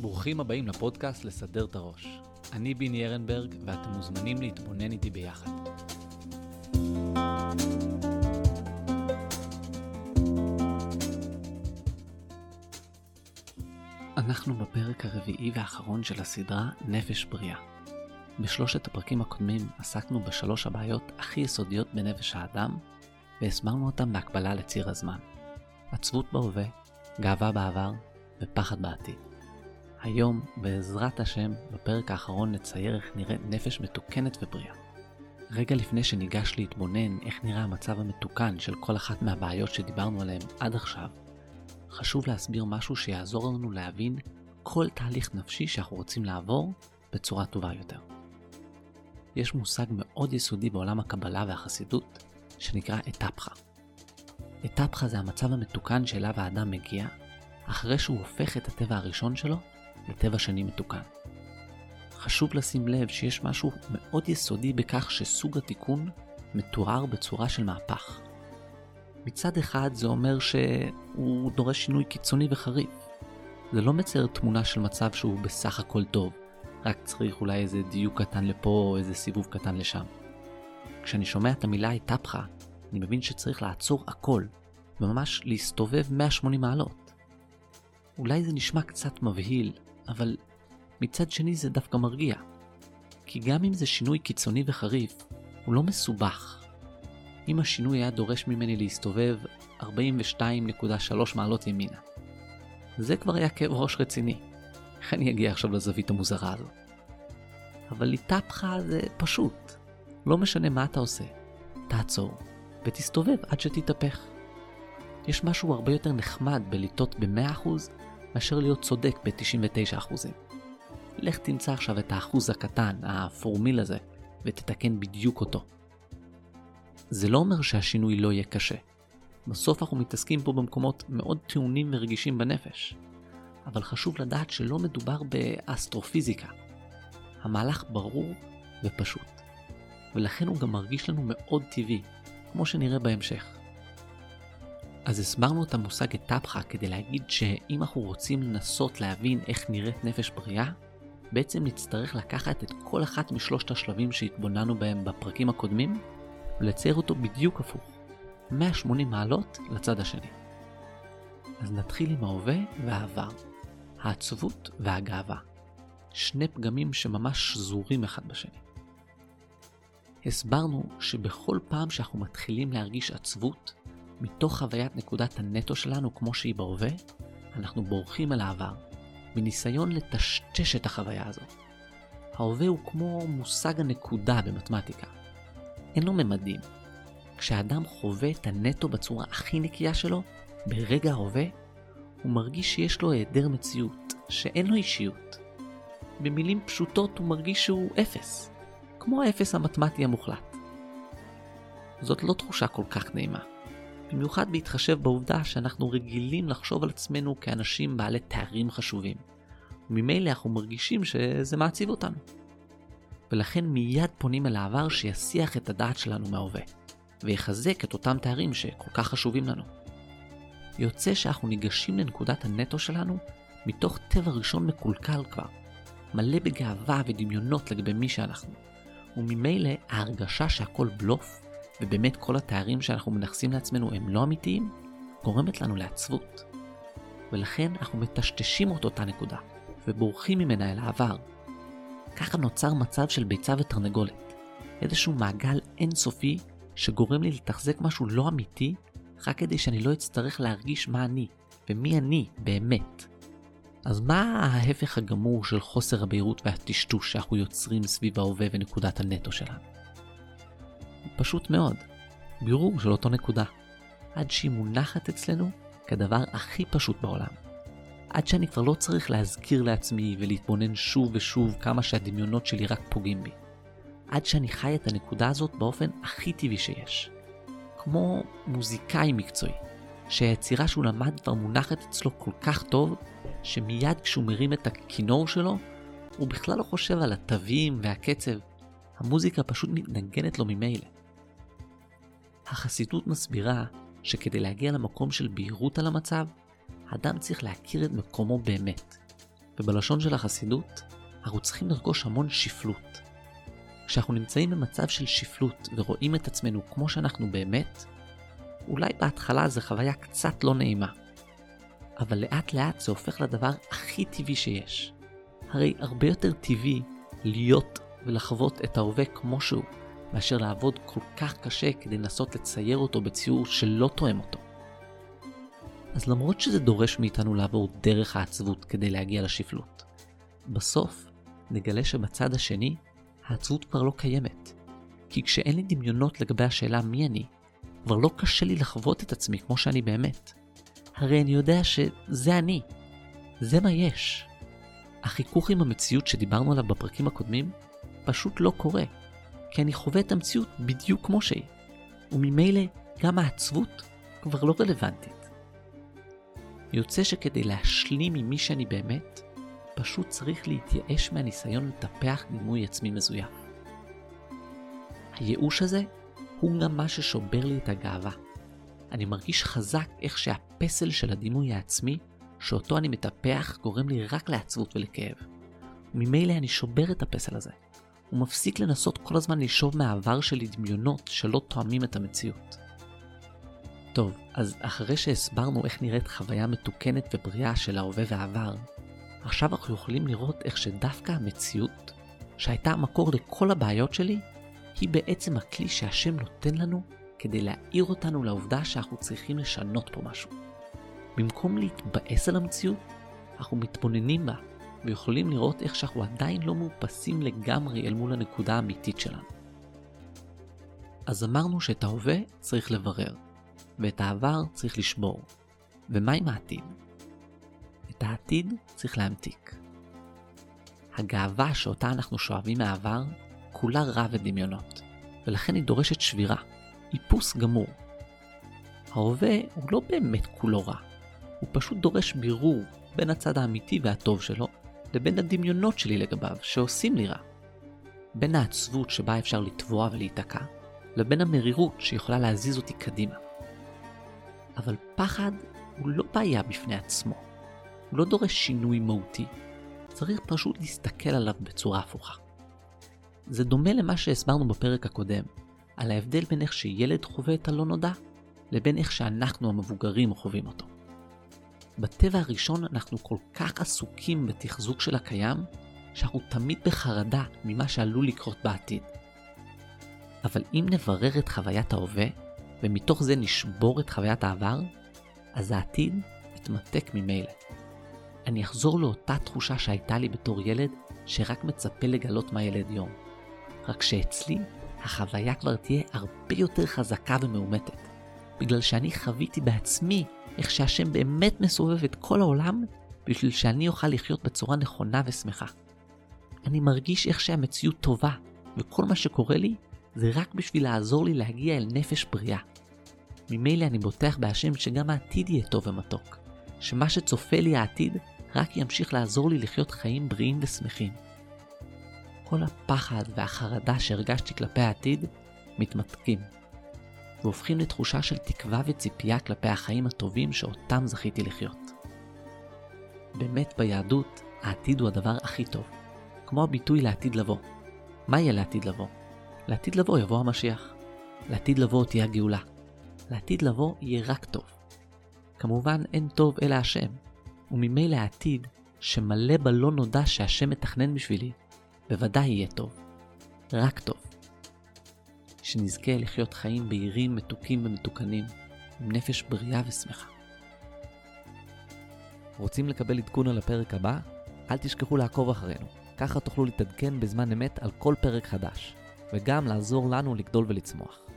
ברוכים הבאים לפודקאסט לסדר את הראש. אני ביני ארנברג, ואתם מוזמנים להתבונן איתי ביחד. אנחנו בפרק הרביעי והאחרון של הסדרה נפש בריאה. בשלושת הפרקים הקודמים עסקנו בשלוש הבעיות הכי יסודיות בנפש האדם, והסברנו אותם בהקבלה לציר הזמן. עצבות בהווה, גאווה בעבר ופחד בעתיד. היום, בעזרת השם, בפרק האחרון נצייר איך נראית נפש מתוקנת ובריאה. רגע לפני שניגש להתבונן איך נראה המצב המתוקן של כל אחת מהבעיות שדיברנו עליהן עד עכשיו, חשוב להסביר משהו שיעזור לנו להבין כל תהליך נפשי שאנחנו רוצים לעבור בצורה טובה יותר. יש מושג מאוד יסודי בעולם הקבלה והחסידות שנקרא אתפחה. אתפחה זה המצב המתוקן שאליו האדם מגיע אחרי שהוא הופך את הטבע הראשון שלו לטבע שני מתוקן. חשוב לשים לב שיש משהו מאוד יסודי בכך שסוג התיקון מתואר בצורה של מהפך. מצד אחד זה אומר שהוא דורש שינוי קיצוני וחריף. זה לא מצייר תמונה של מצב שהוא בסך הכל טוב, רק צריך אולי איזה דיוק קטן לפה או איזה סיבוב קטן לשם. כשאני שומע את המילה התהפכה, אני מבין שצריך לעצור הכל, וממש להסתובב 180 מעלות. אולי זה נשמע קצת מבהיל, אבל מצד שני זה דווקא מרגיע. כי גם אם זה שינוי קיצוני וחריף, הוא לא מסובך. אם השינוי היה דורש ממני להסתובב 42.3 מעלות ימינה. זה כבר היה כאב ראש רציני. איך אני אגיע עכשיו לזווית המוזרה הזו? אבל איתפחה זה פשוט. לא משנה מה אתה עושה, תעצור ותסתובב עד שתתהפך. יש משהו הרבה יותר נחמד בלטעות ב-100% מאשר להיות צודק ב-99%. לך תמצא עכשיו את האחוז הקטן, הפורמיל הזה, ותתקן בדיוק אותו. זה לא אומר שהשינוי לא יהיה קשה. בסוף אנחנו מתעסקים פה במקומות מאוד טעונים ורגישים בנפש. אבל חשוב לדעת שלא מדובר באסטרופיזיקה. המהלך ברור ופשוט. ולכן הוא גם מרגיש לנו מאוד טבעי, כמו שנראה בהמשך. אז הסברנו את המושג אתפחה כדי להגיד שאם אנחנו רוצים לנסות להבין איך נראית נפש בריאה, בעצם נצטרך לקחת את כל אחת משלושת השלבים שהתבוננו בהם בפרקים הקודמים, ולצייר אותו בדיוק הפוך, 180 מעלות לצד השני. אז נתחיל עם ההווה והעבר, העצבות והגאווה, שני פגמים שממש שזורים אחד בשני. הסברנו שבכל פעם שאנחנו מתחילים להרגיש עצבות, מתוך חוויית נקודת הנטו שלנו כמו שהיא בהווה, אנחנו בורחים אל העבר, בניסיון לטשטש את החוויה הזאת. ההווה הוא כמו מושג הנקודה במתמטיקה. אין לו ממדים. כשאדם חווה את הנטו בצורה הכי נקייה שלו, ברגע ההווה, הוא מרגיש שיש לו היעדר מציאות, שאין לו אישיות. במילים פשוטות הוא מרגיש שהוא אפס, כמו האפס המתמטי המוחלט. זאת לא תחושה כל כך נעימה. במיוחד בהתחשב בעובדה שאנחנו רגילים לחשוב על עצמנו כאנשים בעלי תארים חשובים, וממילא אנחנו מרגישים שזה מעציב אותנו. ולכן מיד פונים אל העבר שיסיח את הדעת שלנו מההווה, ויחזק את אותם תארים שכל כך חשובים לנו. יוצא שאנחנו ניגשים לנקודת הנטו שלנו מתוך טבע ראשון מקולקל כבר, מלא בגאווה ודמיונות לגבי מי שאנחנו, וממילא ההרגשה שהכל בלוף ובאמת כל התארים שאנחנו מנכסים לעצמנו הם לא אמיתיים, גורמת לנו לעצבות. ולכן אנחנו מטשטשים את אותה נקודה, ובורחים ממנה אל העבר. ככה נוצר מצב של ביצה ותרנגולת, איזשהו מעגל אינסופי שגורם לי לתחזק משהו לא אמיתי, רק כדי שאני לא אצטרך להרגיש מה אני, ומי אני באמת. אז מה ההפך הגמור של חוסר הבהירות והטשטוש שאנחנו יוצרים סביב ההווה ונקודת הנטו שלנו? פשוט מאוד, בירור של אותו נקודה, עד שהיא מונחת אצלנו כדבר הכי פשוט בעולם. עד שאני כבר לא צריך להזכיר לעצמי ולהתבונן שוב ושוב כמה שהדמיונות שלי רק פוגעים בי. עד שאני חי את הנקודה הזאת באופן הכי טבעי שיש. כמו מוזיקאי מקצועי, שהיצירה שהוא למד כבר מונחת אצלו כל כך טוב, שמיד כשהוא מרים את הכינור שלו, הוא בכלל לא חושב על התווים והקצב. המוזיקה פשוט מתנגנת לו ממילא. החסידות מסבירה שכדי להגיע למקום של בהירות על המצב, האדם צריך להכיר את מקומו באמת, ובלשון של החסידות, אנחנו צריכים לרכוש המון שפלות. כשאנחנו נמצאים במצב של שפלות ורואים את עצמנו כמו שאנחנו באמת, אולי בהתחלה זו חוויה קצת לא נעימה. אבל לאט לאט זה הופך לדבר הכי טבעי שיש. הרי הרבה יותר טבעי להיות ולחוות את ההווה כמו שהוא, מאשר לעבוד כל כך קשה כדי לנסות לצייר אותו בציור שלא תואם אותו. אז למרות שזה דורש מאיתנו לעבור דרך העצבות כדי להגיע לשפלות, בסוף נגלה שבצד השני העצבות כבר לא קיימת. כי כשאין לי דמיונות לגבי השאלה מי אני, כבר לא קשה לי לחוות את עצמי כמו שאני באמת. הרי אני יודע שזה אני. זה מה יש. החיכוך עם המציאות שדיברנו עליו בפרקים הקודמים פשוט לא קורה, כי אני חווה את המציאות בדיוק כמו שהיא, וממילא גם העצבות כבר לא רלוונטית. יוצא שכדי להשלים עם מי שאני באמת, פשוט צריך להתייאש מהניסיון לטפח דימוי עצמי מזויף. הייאוש הזה הוא גם מה ששובר לי את הגאווה. אני מרגיש חזק איך שהפסל של הדימוי העצמי שאותו אני מטפח גורם לי רק לעצבות ולכאב. וממילא אני שובר את הפסל הזה. ומפסיק לנסות כל הזמן לשאוב מהעבר שלי דמיונות שלא תואמים את המציאות. טוב, אז אחרי שהסברנו איך נראית חוויה מתוקנת ובריאה של ההווה והעבר, עכשיו אנחנו יכולים לראות איך שדווקא המציאות, שהייתה המקור לכל הבעיות שלי, היא בעצם הכלי שהשם נותן לנו כדי להעיר אותנו לעובדה שאנחנו צריכים לשנות פה משהו. במקום להתבאס על המציאות, אנחנו מתבוננים בה ויכולים לראות איך שאנחנו עדיין לא מאופסים לגמרי אל מול הנקודה האמיתית שלנו. אז אמרנו שאת ההווה צריך לברר, ואת העבר צריך לשבור. ומה עם העתיד? את העתיד צריך להמתיק. הגאווה שאותה אנחנו שואבים מהעבר, כולה רע ודמיונות, ולכן היא דורשת שבירה, איפוס גמור. ההווה הוא לא באמת כולו רע, הוא פשוט דורש בירור בין הצד האמיתי והטוב שלו, לבין הדמיונות שלי לגביו, שעושים לי רע. בין העצבות שבה אפשר לטבוע ולהיתקע, לבין המרירות שיכולה להזיז אותי קדימה. אבל פחד הוא לא בעיה בפני עצמו. הוא לא דורש שינוי מהותי. צריך פשוט להסתכל עליו בצורה הפוכה. זה דומה למה שהסברנו בפרק הקודם, על ההבדל בין איך שילד חווה את הלא נודע, לבין איך שאנחנו המבוגרים חווים אותו. בטבע הראשון אנחנו כל כך עסוקים בתחזוק של הקיים, שאנחנו תמיד בחרדה ממה שעלול לקרות בעתיד. אבל אם נברר את חוויית ההווה, ומתוך זה נשבור את חוויית העבר, אז העתיד יתמתק ממילא. אני אחזור לאותה תחושה שהייתה לי בתור ילד, שרק מצפה לגלות מה ילד יום. רק שאצלי, החוויה כבר תהיה הרבה יותר חזקה ומאומתת. בגלל שאני חוויתי בעצמי איך שהשם באמת מסובב את כל העולם בשביל שאני אוכל לחיות בצורה נכונה ושמחה. אני מרגיש איך שהמציאות טובה, וכל מה שקורה לי זה רק בשביל לעזור לי להגיע אל נפש בריאה. ממילא אני בוטח בהשם שגם העתיד יהיה טוב ומתוק, שמה שצופה לי העתיד רק ימשיך לעזור לי לחיות חיים בריאים ושמחים. כל הפחד והחרדה שהרגשתי כלפי העתיד מתמתקים, והופכים לתחושה של תקווה וציפייה כלפי החיים הטובים שאותם זכיתי לחיות. באמת ביהדות, העתיד הוא הדבר הכי טוב, כמו הביטוי לעתיד לבוא. מה יהיה לעתיד לבוא? לעתיד לבוא יבוא המשיח. לעתיד לבוא תהיה הגאולה. לעתיד לבוא יהיה רק טוב. כמובן אין טוב אלא השם, וממילא העתיד, שמלא בלא נודע שהשם מתכנן בשבילי, בוודאי יהיה טוב. רק טוב. שנזכה לחיות חיים בהירים, מתוקים ומתוקנים, עם נפש בריאה ושמחה. רוצים לקבל עדכון על הפרק הבא? אל תשכחו לעקוב אחרינו, ככה תוכלו להתעדכן בזמן אמת על כל פרק חדש, וגם לעזור לנו לגדול ולצמוח.